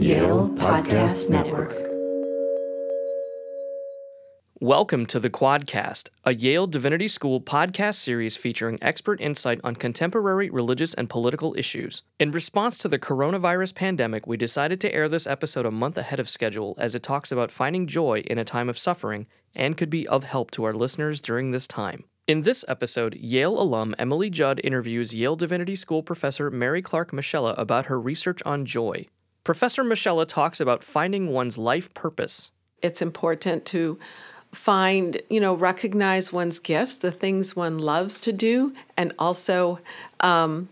Yale Podcast Network. Welcome to the Quadcast, a Yale Divinity School podcast series featuring expert insight on contemporary religious and political issues. In response to the coronavirus pandemic, we decided to air this episode a month ahead of schedule as it talks about finding joy in a time of suffering and could be of help to our listeners during this time. In this episode, Yale alum Emily Judd interviews Yale Divinity School professor Mary Clark Moschella about her research on joy. Professor Moschella talks about finding one's life purpose. It's important to find, you know, recognize one's gifts, the things one loves to do, and also um,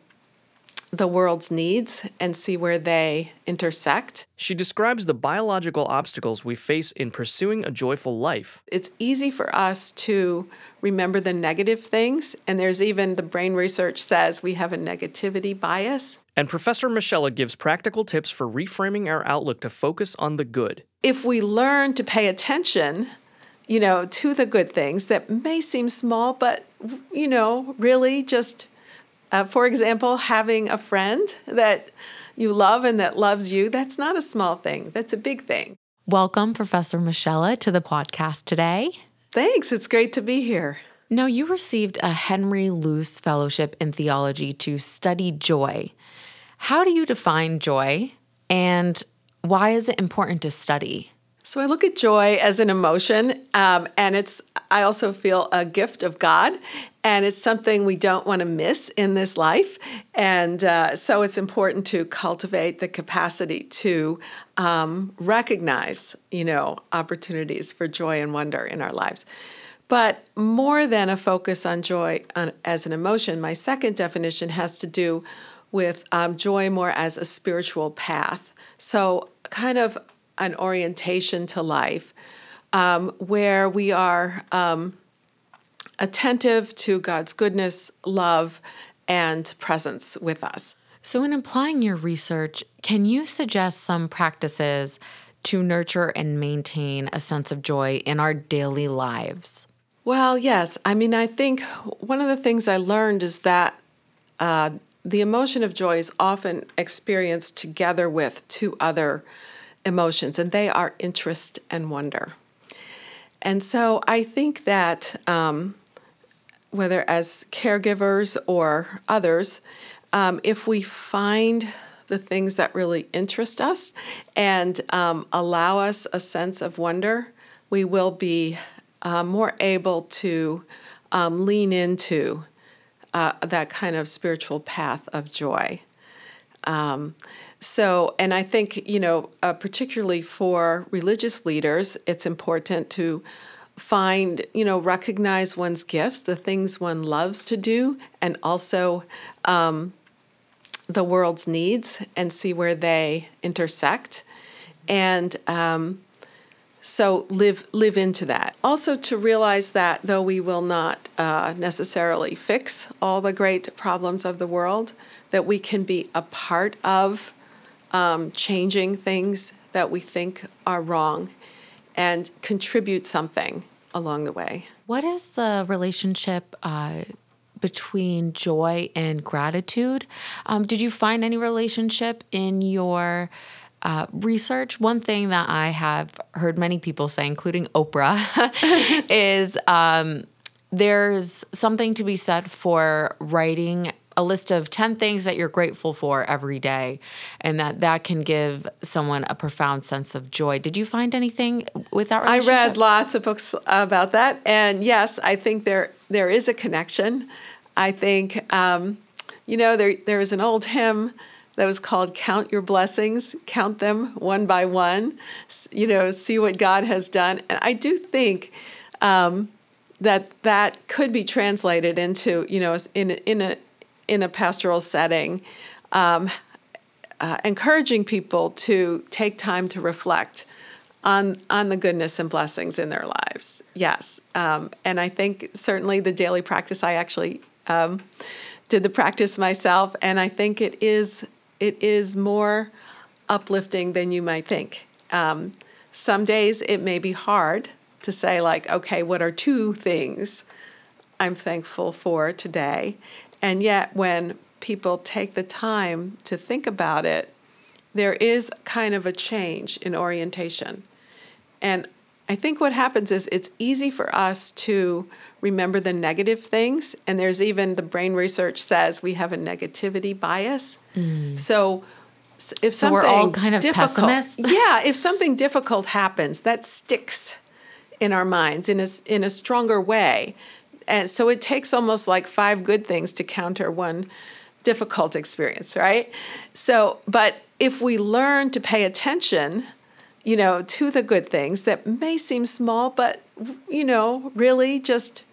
the world's needs and see where they intersect. She describes the biological obstacles we face in pursuing a joyful life. It's easy for us to remember the negative things, and there's even the brain research says we have a negativity bias. And Professor Moschella gives practical tips for reframing our outlook to focus on the good. If we learn to pay attention, you know, to the good things that may seem small, but, you know, really just, uh, for example, having a friend that you love and that loves you, that's not a small thing, that's a big thing. Welcome, Professor Moschella, to the podcast today. Thanks, it's great to be here. Now, you received a Henry Luce Fellowship in Theology to study joy. How do you define joy, and why is it important to study? So I look at joy as an emotion, um, and it's I also feel a gift of God, and it's something we don't want to miss in this life. And uh, so it's important to cultivate the capacity to um, recognize, you know, opportunities for joy and wonder in our lives. But more than a focus on joy on, as an emotion, my second definition has to do with um, joy more as a spiritual path. So, kind of an orientation to life um, where we are um, attentive to God's goodness, love, and presence with us. So, in applying your research, can you suggest some practices to nurture and maintain a sense of joy in our daily lives? Well, yes. I mean, I think one of the things I learned is that uh, the emotion of joy is often experienced together with two other emotions, and they are interest and wonder. And so I think that um, whether as caregivers or others, um, if we find the things that really interest us and um, allow us a sense of wonder, we will be uh, more able to um, lean into uh, that kind of spiritual path of joy. Um, so, and I think, you know, uh, particularly for religious leaders, it's important to find, you know, recognize one's gifts, the things one loves to do, and also um, the world's needs and see where they intersect. And um, so live live into that. Also to realize that though we will not uh, necessarily fix all the great problems of the world, that we can be a part of um, changing things that we think are wrong and contribute something along the way. What is the relationship uh, between joy and gratitude? Um, did you find any relationship in your uh, research? One thing that I have heard many people say, including Oprah, is um, there's something to be said for writing a list of 10 things that you're grateful for every day and that that can give someone a profound sense of joy. Did you find anything with that i read lots of books about that. And yes i think there there is a connection. I think um, you know there there is an old hymn that was called count your blessings count them one by one you know see what god has done and i do think um, that that could be translated into you know in in a in a pastoral setting, um, uh, encouraging people to take time to reflect on on the goodness and blessings in their lives. Yes, um, and I think certainly the daily practice. I actually um, did the practice myself, and I think it is it is more uplifting than you might think. Um, some days it may be hard to say like, okay, what are two things I'm thankful for today? And yet, when people take the time to think about it, there is kind of a change in orientation. And I think what happens is it's easy for us to remember the negative things. And there's even the brain research says we have a negativity bias. So if Mm. So something we're all kind of difficult, pessimists? yeah, if something difficult happens, that sticks in our minds in a, in a stronger way. And so it takes almost like five good things to counter one difficult experience, right? So, but if we learn to pay attention, you know, to the good things that may seem small, but, you know, really just,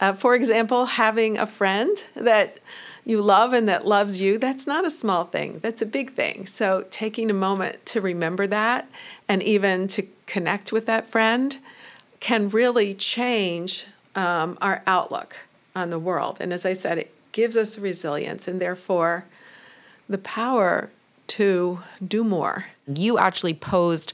uh, for example, having a friend that you love and that loves you, that's not a small thing. That's a big thing. So taking a moment to remember that and even to connect with that friend can really change um, our outlook on the world. And as I said, it gives us resilience and therefore the power to do more. you actually posed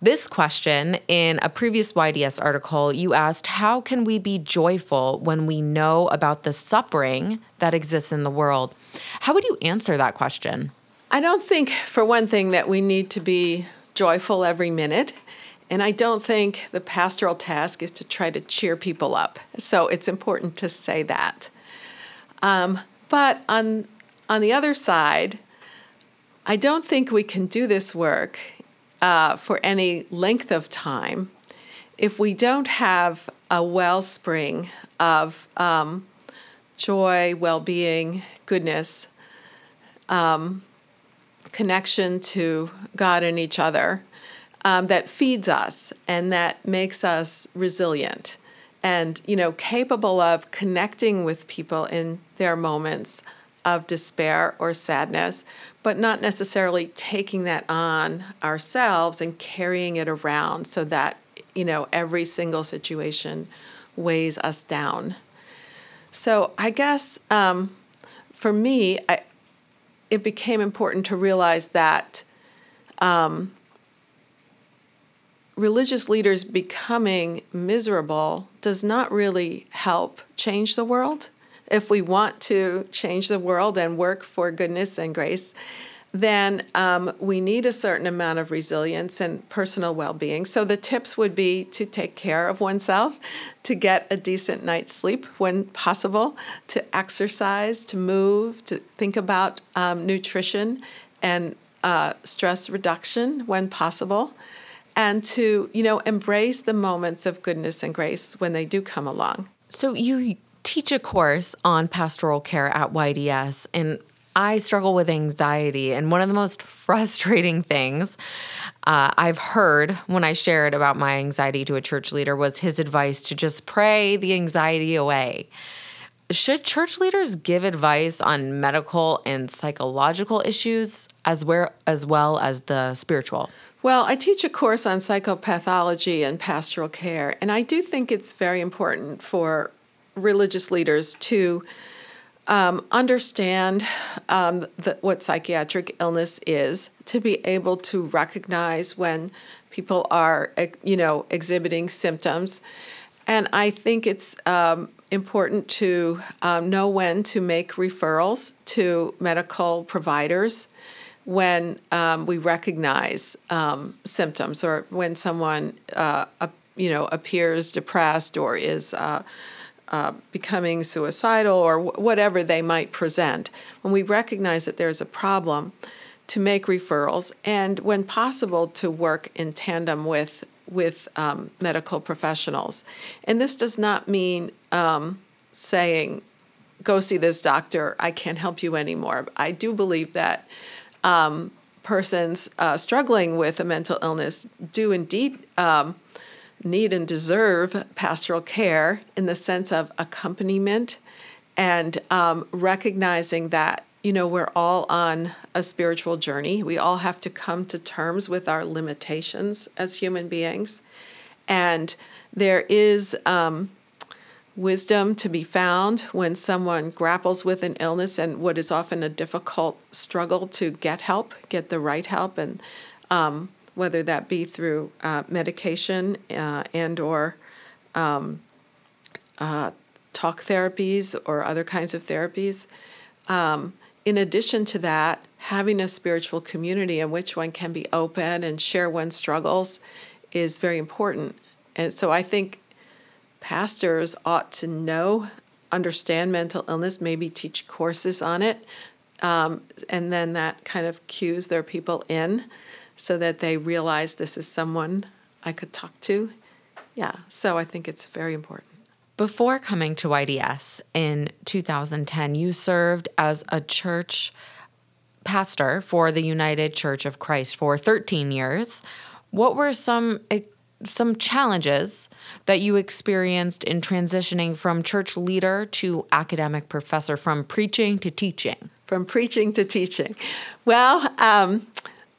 this question in a previous YDS article. You asked, How can we be joyful when we know about the suffering that exists in the world? How would you answer that question? I don't think, for one thing, that we need to be joyful every minute. And I don't think the pastoral task is to try to cheer people up. So it's important to say that. Um, but on, on the other side, I don't think we can do this work uh, for any length of time if we don't have a wellspring of um, joy, well being, goodness, connection to God and each other um, that feeds us and that makes us resilient and you know capable of connecting with people in their moments of despair or sadness but not necessarily taking that on ourselves and carrying it around so that you know every single situation weighs us down so i guess um, for me I, it became important to realize that um, religious leaders becoming miserable does not really help change the world. If we want to change the world and work for goodness and grace, then um, we need a certain amount of resilience and personal well being. So the tips would be to take care of oneself, to get a decent night's sleep when possible, to exercise, to move, to think about um, nutrition and uh, stress reduction when possible, and to you know embrace the moments of goodness and grace when they do come along. So, you teach a course on pastoral care at YDS, and I struggle with anxiety. And one of the most frustrating things uh, I've heard when I shared about my anxiety to a church leader was his advice to just pray the anxiety away. Should church leaders give advice on medical and psychological issues as well as, well as the spiritual? Well, I teach a course on psychopathology and pastoral care, and I do think it's very important for religious leaders to um, understand um, the, what psychiatric illness is, to be able to recognize when people are, you know, exhibiting symptoms, and I think it's um, important to um, know when to make referrals to medical providers when um, we recognize um, symptoms or when someone uh, you know appears depressed or is uh, uh, becoming suicidal or wh- whatever they might present. When we recognize that there's a problem to make referrals and when possible to work in tandem with with um, medical professionals. And this does not mean um, saying go see this doctor i can't help you anymore. I do believe that um, persons uh, struggling with a mental illness do indeed um, need and deserve pastoral care in the sense of accompaniment and um, recognizing that you know we're all on a spiritual journey. We all have to come to terms with our limitations as human beings. And there is um, wisdom to be found when someone grapples with an illness and what is often a difficult struggle to get help, get the right help, and um, whether that be through uh, medication uh, and or um, uh, talk therapies or other kinds of therapies. Um, in addition to that, having a spiritual community in which one can be open and share one's struggles is very important. And so I think pastors ought to know, understand mental illness, maybe teach courses on it, um, and then that kind of cues their people in so that they realize this is someone I could talk to. Yeah, so I think it's very important. Before coming to YDS in 2010, you served as a church pastor for the United Church of Christ for 13 years. What were some some challenges that you experienced in transitioning from church leader to academic professor, from preaching to teaching? From preaching to teaching. Well, um,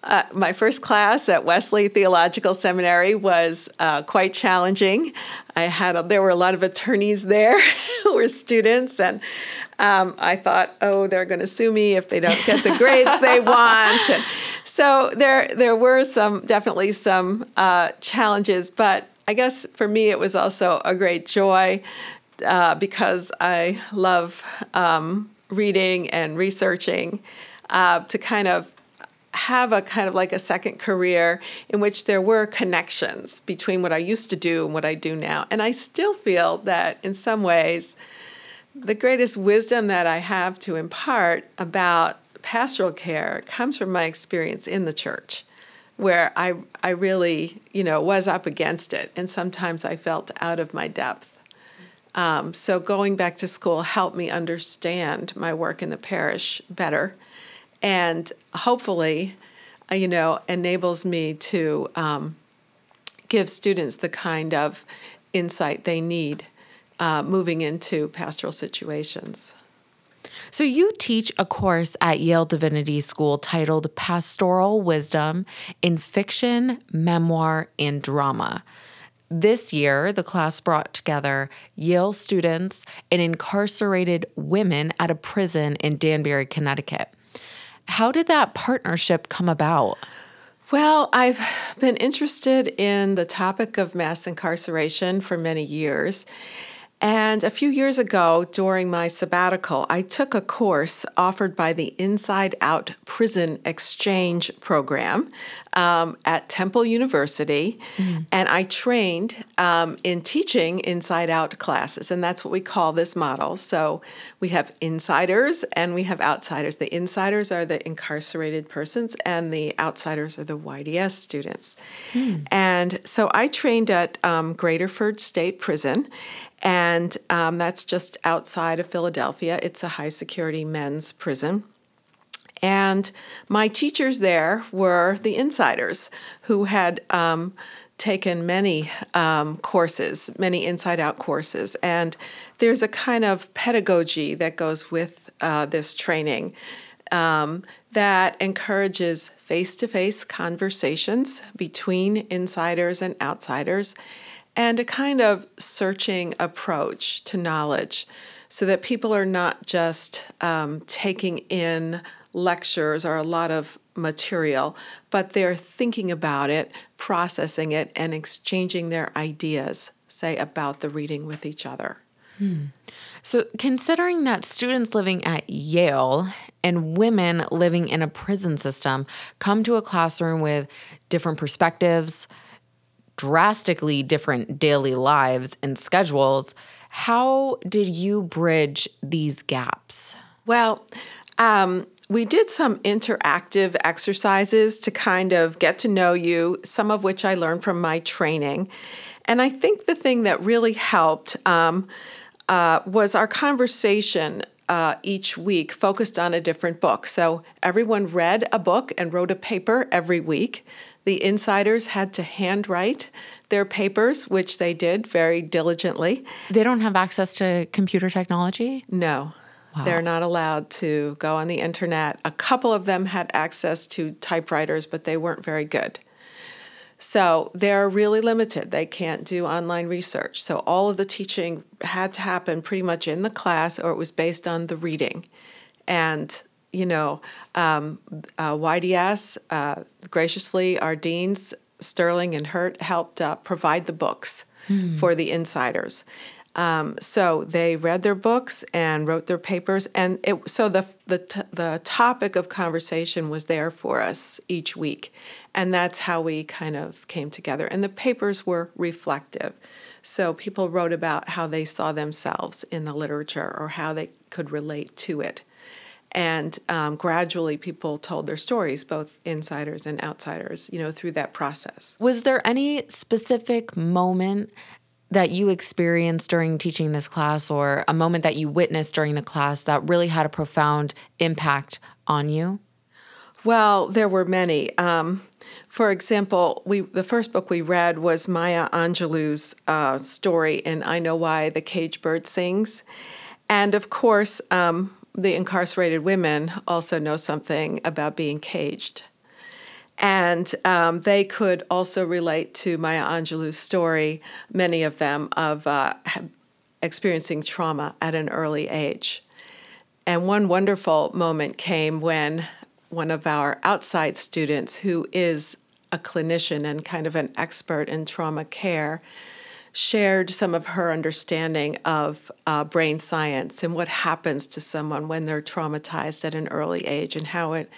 uh, my first class at Wesley Theological Seminary was uh, quite challenging. I had a, there were a lot of attorneys there who were students, and um, I thought, oh, they're going to sue me if they don't get the grades they want. And so there there were some definitely some uh, challenges, but I guess for me it was also a great joy uh, because I love um, reading and researching uh, to kind of have a kind of like a second career in which there were connections between what I used to do and what I do now. And I still feel that in some ways, the greatest wisdom that I have to impart about pastoral care comes from my experience in the church where I I really, you know, was up against it and sometimes I felt out of my depth. Um, so going back to school helped me understand my work in the parish better and hopefully, uh, you know, enables me to um, give students the kind of insight they need uh, moving into pastoral situations. So, you teach a course at Yale Divinity School titled Pastoral Wisdom in Fiction, Memoir, and Drama. This year, the class brought together Yale students and incarcerated women at a prison in Danbury, Connecticut. How did that partnership come about? Well, I've been interested in the topic of mass incarceration for many years. And a few years ago, during my sabbatical, I took a course offered by the Inside Out Prison Exchange Program um, at Temple University. Mm-hmm. And I trained um, in teaching Inside Out classes. And that's what we call this model. So we have insiders and we have outsiders. The insiders are the incarcerated persons, and the outsiders are the YDS students. Mm. And so I trained at um, Graterford State Prison and um, that's just outside of Philadelphia. It's a high security men's prison. And my teachers there were the insiders who had um, taken many um, courses, many inside out courses. And there's a kind of pedagogy that goes with uh, this training um, that encourages face to face conversations between insiders and outsiders and a kind of searching approach to knowledge so that people are not just um, taking in lectures or a lot of material, but they're thinking about it, processing it, and exchanging their ideas, say, about the reading with each other. Hmm. So, considering that students living at Yale and women living in a prison system come to a classroom with different perspectives, drastically different daily lives and schedules. How did you bridge these gaps? Well, um, we did some interactive exercises to kind of get to know you, some of which I learned from my training. And I think the thing that really helped um, uh, was our conversation uh, each week focused on a different book. So everyone read a book and wrote a paper every week. The insiders had to handwrite their papers, which they did very diligently. They don't have access to computer technology? No. Wow. They're not allowed to go on the internet. A couple of them had access to typewriters, but they weren't very good. So they're really limited. They can't do online research. So all of the teaching had to happen pretty much in the class, or it was based on the reading. And you know, um, uh, YDS, uh, graciously, our deans, Sterling and Hurt, helped uh, provide the books mm. for the insiders. Um, so they read their books and wrote their papers, and it, so the the t- the topic of conversation was there for us each week, and that's how we kind of came together. And the papers were reflective, so people wrote about how they saw themselves in the literature or how they could relate to it. And um, gradually, people told their stories, both insiders and outsiders, you know, through that process. Was there any specific moment that you experienced during teaching this class or a moment that you witnessed during the class that really had a profound impact on you? Well, there were many. Um, for example, we the first book we read was Maya Angelou's uh, story in I Know Why the Caged Bird Sings. And of course, um, the incarcerated women also know something about being caged. And um, they could also relate to Maya Angelou's story, many of them, of uh, experiencing trauma at an early age. And one wonderful moment came when one of our outside students, who is a clinician and kind of an expert in trauma care, shared some of her understanding of uh, brain science and what happens to someone when they're traumatized at an early age and how it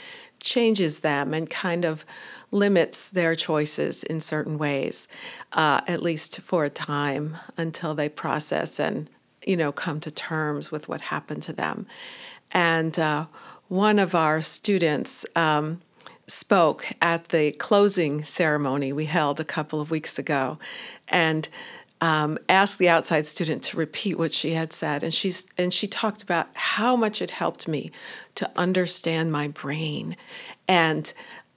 changes them and kind of limits their choices in certain ways, uh, at least for a time until they process and you know come to terms with what happened to them. And uh, one of our students. Um, spoke at the closing ceremony we held a couple of weeks ago and um, asked the outside student to repeat what she had said, and she's and she talked about how much it helped me to understand my brain, and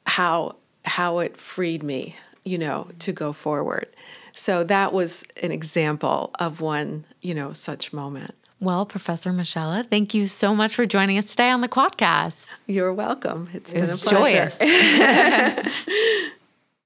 how how it freed me, you know, to go forward. So that was an example of one, you know, such moment. Well, Professor Moschella, thank you so much for joining us today on the Quadcast. You're welcome. It's it been a pleasure.